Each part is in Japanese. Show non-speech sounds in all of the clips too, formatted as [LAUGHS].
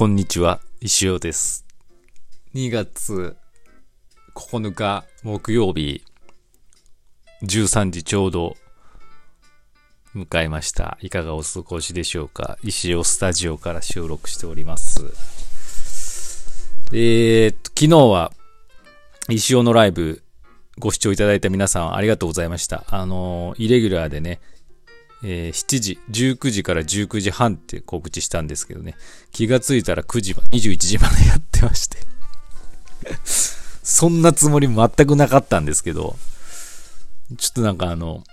こんにちは、石尾です。2月9日木曜日、13時ちょうど迎えました。いかがお過ごしでしょうか？石尾スタジオから収録しております。えーっと、昨日は石尾のライブご視聴いただいた皆さんありがとうございました。あのーイレギュラーでね、えー7時、19時から19時半って告知したんですけどね、気がついたら9時まで、21時までやってまして。[LAUGHS] そんなつもり全くなかったんですけど、ちょっとなんかあの、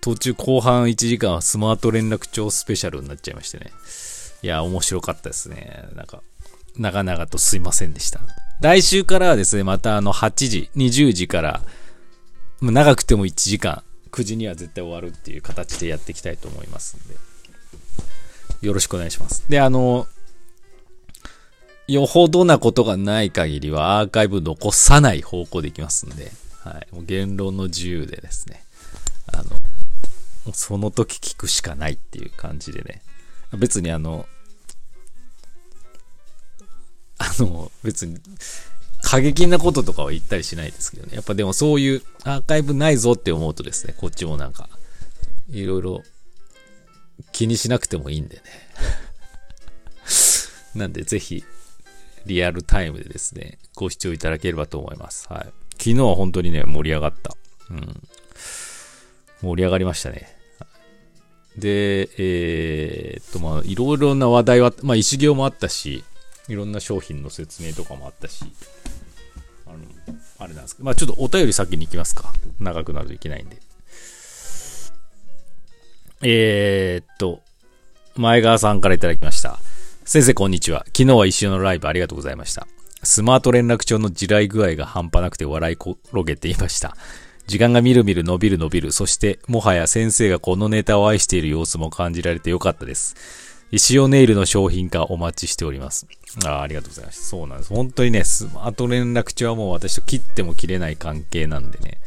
途中後半1時間はスマート連絡帳スペシャルになっちゃいましてね。いや、面白かったですね。なんか、長々とすいませんでした。来週からはですね、またあの8時、20時から、長くても1時間、9時には絶対終わるっていう形でやっていきたいと思いますんで、よろしくお願いします。で、あの、よほどなことがない限りはアーカイブ残さない方向でいきますんで、はい。もう言論の自由でですね、あの、その時聞くしかないっていう感じでね、別にあの、あの、別に、過激なこととかは言ったりしないですけどね。やっぱでもそういうアーカイブないぞって思うとですね、こっちもなんか、いろいろ気にしなくてもいいんでね。[LAUGHS] なんでぜひ、リアルタイムでですね、ご視聴いただければと思います。はい。昨日は本当にね、盛り上がった。うん。盛り上がりましたね。で、えーっと、まあ、いろいろな話題は、まあ、石行もあったし、いろんな商品の説明とかもあったし、あの、あれなんですけど、まあ、ちょっとお便り先に行きますか。長くなるといけないんで。えーっと、前川さんからいただきました。先生こんにちは。昨日は一緒のライブありがとうございました。スマート連絡帳の地雷具合が半端なくて笑い転げていました。時間がみるみる伸びる伸びる。そして、もはや先生がこのネタを愛している様子も感じられてよかったです。石尾ネイルの商品化お待ちしております。ああ、りがとうございます。そうなんです。本当にね、スマート連絡帳はもう私と切っても切れない関係なんでね。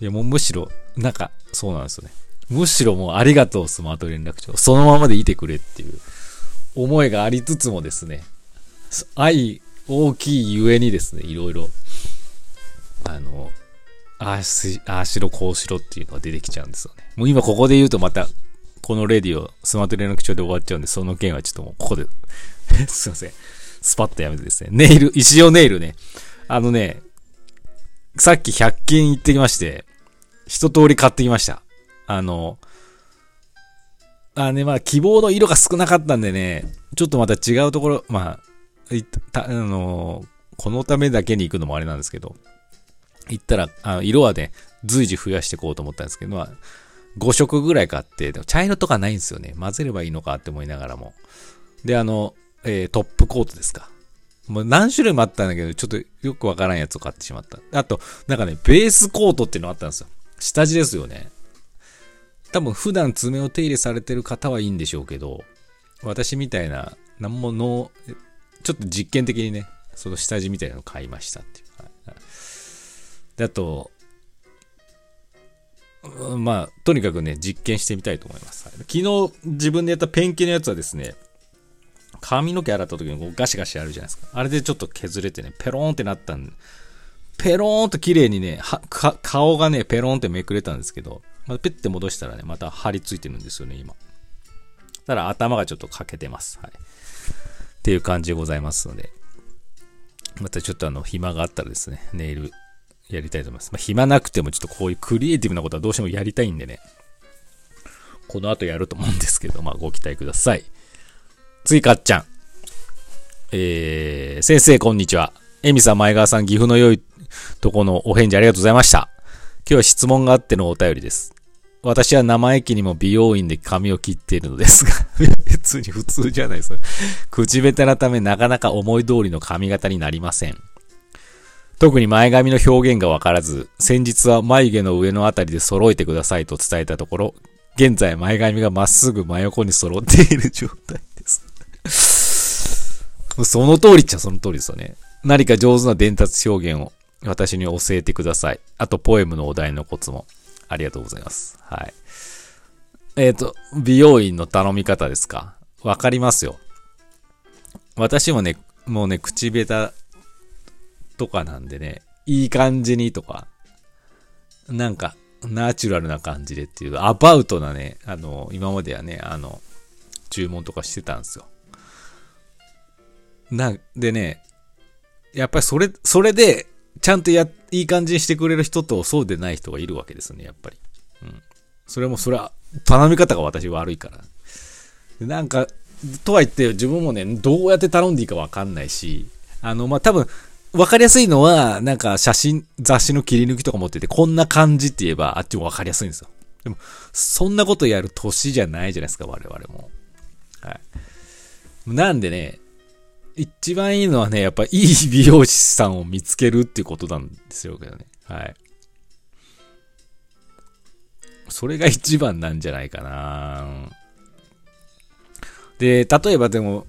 いや、もうむしろ、なんか、そうなんですよね。むしろもうありがとう、スマート連絡帳。そのままでいてくれっていう思いがありつつもですね、愛大きいゆえにですね、いろいろ、あの、あし、ああしろ、こうしろっていうのが出てきちゃうんですよね。もう今ここで言うとまた、このレディオ、スマート連絡帳で終わっちゃうんで、その件はちょっともうここで、[LAUGHS] すいません。スパッとやめてですね。ネイル、石尾ネイルね。あのね、さっき100均行ってきまして、一通り買ってきました。あの、あね、まあ希望の色が少なかったんでね、ちょっとまた違うところ、まあ、いたあの、このためだけに行くのもあれなんですけど、行ったら、あの色はね、随時増やしていこうと思ったんですけど、まあ、5色ぐらい買って、でも茶色とかないんですよね。混ぜればいいのかって思いながらも。で、あの、えートップコートですか。もう何種類もあったんだけど、ちょっとよくわからんやつを買ってしまった。あと、なんかね、ベースコートっていうのがあったんですよ。下地ですよね。多分普段爪を手入れされてる方はいいんでしょうけど、私みたいな、なんもの、ちょっと実験的にね、その下地みたいなのを買いましたっていう。はいで、あと、まあ、とにかくね、実験してみたいと思います。昨日自分でやったペンキのやつはですね、髪の毛洗った時にこうガシガシやるじゃないですか。あれでちょっと削れてね、ペローンってなったんでペローンと綺麗にね、顔がね、ペローンってめくれたんですけど、まあ、ペッて戻したらね、また張り付いてるんですよね、今。ただ頭がちょっと欠けてます。はい。っていう感じでございますので、またちょっとあの、暇があったらですね、ネイルやりたいと思います。まあ、暇なくてもちょっとこういうクリエイティブなことはどうしてもやりたいんでね、この後やると思うんですけど、まあ、ご期待ください。次、かっちゃん。えー、先生、こんにちは。エミさん、前川さん、岐阜の良いとこのお返事ありがとうございました。今日は質問があってのお便りです。私は生意気にも美容院で髪を切っているのですが、[LAUGHS] 別に普通じゃないですか。口下手なためなかなか思い通りの髪型になりません。特に前髪の表現がわからず、先日は眉毛の上のあたりで揃えてくださいと伝えたところ、現在前髪がまっすぐ真横に揃っている状態です。その通りっちゃその通りですよね。何か上手な伝達表現を私に教えてください。あと、ポエムのお題のコツもありがとうございます。はい。えっ、と、美容院の頼み方ですか？わかりますよ。私もね、もうね、口下手とかなんでね、いい感じにとか、なんか、ナチュラルな感じでっていう、アバウトなね、あの、今まではね、あの、注文とかしてたんですよ。なんでね、やっぱりそれ、それで、ちゃんとや、いい感じにしてくれる人とそうでない人がいるわけですね、やっぱり。うん。それも、それは、頼み方が私悪いから。なんか、とは言って自分もね、どうやって頼んでいいかわかんないし、あの、まあ、多分、わかりやすいのは、なんか写真、雑誌の切り抜きとか持ってて、こんな感じって言えば、あっちもわかりやすいんですよ。でも、そんなことやる年じゃないじゃないですか、我々も。はい。なんでね、一番いいのはね、やっぱいい美容師さんを見つけるっていうことなんですよけどね。はい。それが一番なんじゃないかなで、例えばでも、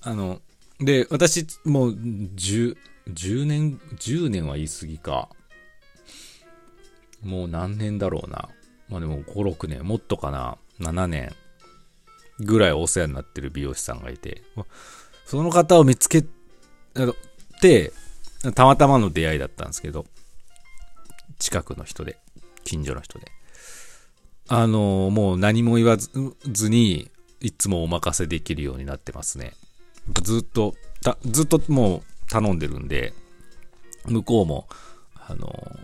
あの、で、私、もう、10、10年、10年は言い過ぎか。もう何年だろうな。まあでも5、6年、もっとかな。7年ぐらいお世話になってる美容師さんがいて、その方を見つけて、たまたまの出会いだったんですけど、近くの人で、近所の人で。あのもう何も言わずに、いつもお任せできるようになってますね。ずっと、ずっともう頼んでるんで、向こうも、あの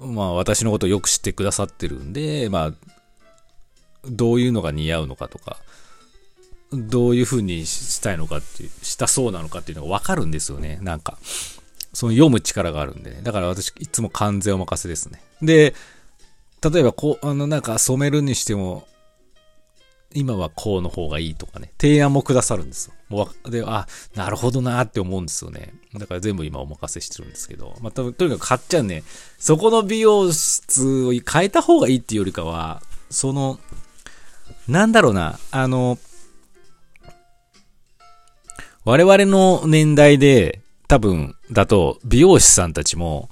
まあ私のことよく知ってくださってるんで、まあ、どういうのが似合うのかとか、どういう風にしたいのかっていう、したそうなのかっていうのがわかるんですよね。なんか、その読む力があるんでね。だから私いつも完全お任せですね。で、例えばこう、あのなんか染めるにしても、今はこうの方がいいとかね、提案もくださるんですよ。もうで、あ、なるほどなって思うんですよね。だから全部今お任せしてるんですけど、まあ、とにかく買っちゃうね、そこの美容室を変えた方がいいっていうよりかは、その、なんだろうな、あの、我々の年代で、多分、だと、美容師さんたちも、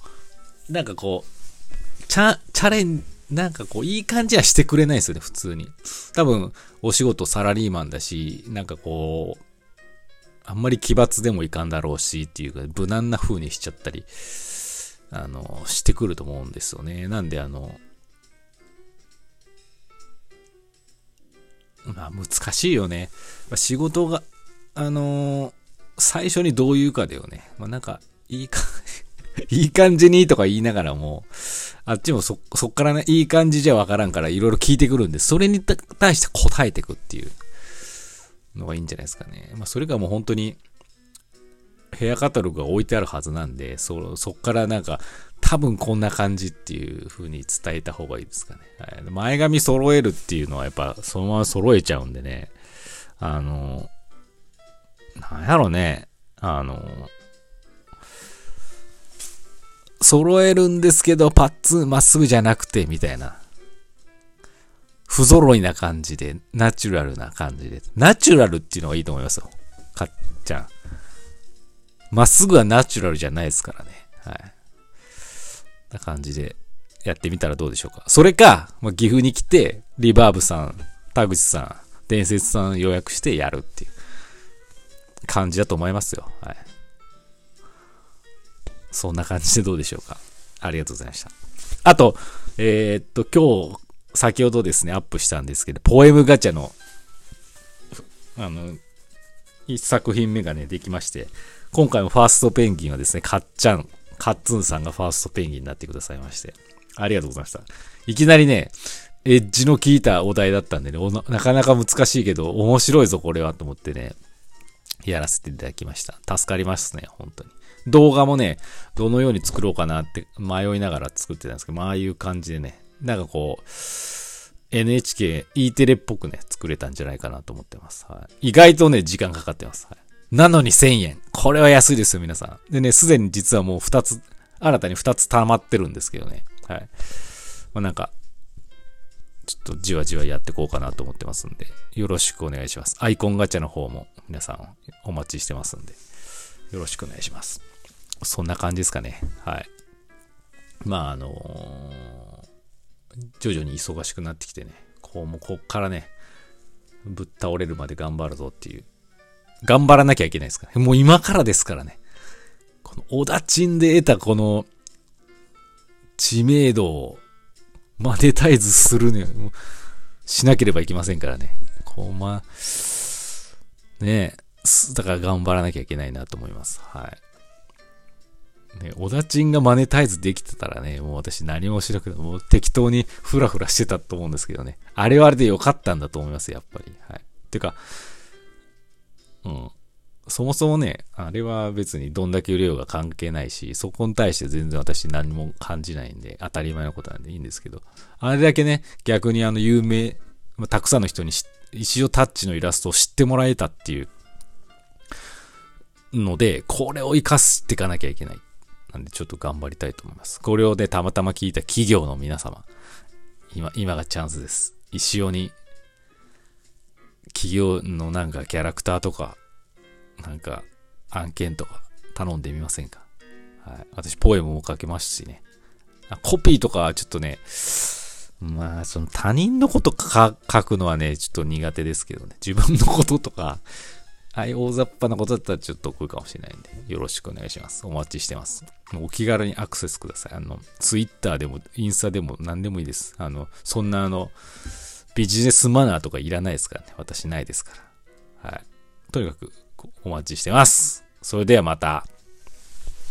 なんかこう、チャ、チャレン、なんかこう、いい感じはしてくれないですよね、普通に。多分、お仕事サラリーマンだし、なんかこう、あんまり奇抜でもいかんだろうし、っていうか、無難な風にしちゃったり、あの、してくると思うんですよね。なんで、あの、まあ、難しいよね。仕事が、あのー、最初にどう言うかだよね。まあ、なんか、いいか [LAUGHS] いい感じにとか言いながらも、あっちもそ、そっからね、いい感じじゃわからんからいろいろ聞いてくるんで、それに対して答えてくっていうのがいいんじゃないですかね。まあ、それがもう本当に、ヘアカタログが置いてあるはずなんで、そ、そっからなんか、多分こんな感じっていう風に伝えた方がいいですかね。はい、前髪揃えるっていうのはやっぱそのまま揃えちゃうんでね。あの、なんやろね。あの、揃えるんですけど、パッツンまっすぐじゃなくて、みたいな。不揃いな感じで、ナチュラルな感じで。ナチュラルっていうのがいいと思いますよ。かっちゃん。まっすぐはナチュラルじゃないですからね。はい。な感じでやってみたらどうでしょうか。それか、まあ、岐阜に来て、リバーブさん、田口さん、伝説さん予約してやるっていう感じだと思いますよ。はい。そんな感じでどうでしょうか。ありがとうございました。あと、えー、っと、今日、先ほどですね、アップしたんですけど、ポエムガチャの、あの、一作品目がね、できまして、今回もファーストペンギンはですね、かっちゃん、カッツンさんがファーストペンギンになってくださいまして、ありがとうございました。いきなりね、エッジの効いたお題だったんでね、なかなか難しいけど、面白いぞ、これは、と思ってね、やらせていただきました。助かりますね、本当に。動画もね、どのように作ろうかなって迷いながら作ってたんですけど、まあ、ああいう感じでね、なんかこう、NHK、E テレっぽくね、作れたんじゃないかなと思ってます。はい、意外とね、時間かかってます。はい、なのに1000円。これは安いですよ、皆さん。でね、すでに実はもう2つ、新たに2つ溜まってるんですけどね。はい。まあ、なんか、ちょっとじわじわやっていこうかなと思ってますんで、よろしくお願いします。アイコンガチャの方も皆さんお待ちしてますんで、よろしくお願いします。そんな感じですかね。はい。まあ、あのー、徐々に忙しくなってきてね、こうもうこっからね、ぶっ倒れるまで頑張るぞっていう頑張らなきゃいけないですから。もう今からですからね。この、小田ちんで得たこの、知名度を、マネタイズするね、しなければいけませんからね。こう、まあ、ねえだから頑張らなきゃいけないなと思います。はい。ね、小田ちんがマネタイズできてたらね、もう私何もしなくて、も適当にフラフラしてたと思うんですけどね。あれはあれで良かったんだと思います、やっぱり。はい。てか、うん。そもそもね、あれは別にどんだけ売れようが関係ないし、そこに対して全然私何も感じないんで、当たり前のことなんでいいんですけど、あれだけね、逆にあの有名、たくさんの人に石尾タッチのイラストを知ってもらえたっていうので、これを活かしていかなきゃいけない。なんでちょっと頑張りたいと思います。これをね、たまたま聞いた企業の皆様、今、今がチャンスです。石尾に、企業のなんかキャラクターとか、なんか案件とか頼んでみませんか？はい。私、ポエムも書けますしね。コピーとかはちょっとね、まあ、その他人のこと書くのはね、ちょっと苦手ですけどね。自分のこととか、はい、大雑把なことだったらちょっと得意かもしれないんで、よろしくお願いします。お待ちしてます。お気軽にアクセスください。あの、ツイッターでも、インスタでも何でもいいです。あの、そんなあの、ビジネスマナーとかいらないですからね。私ないですから。はい。とにかく、お待ちしてます。それではまた。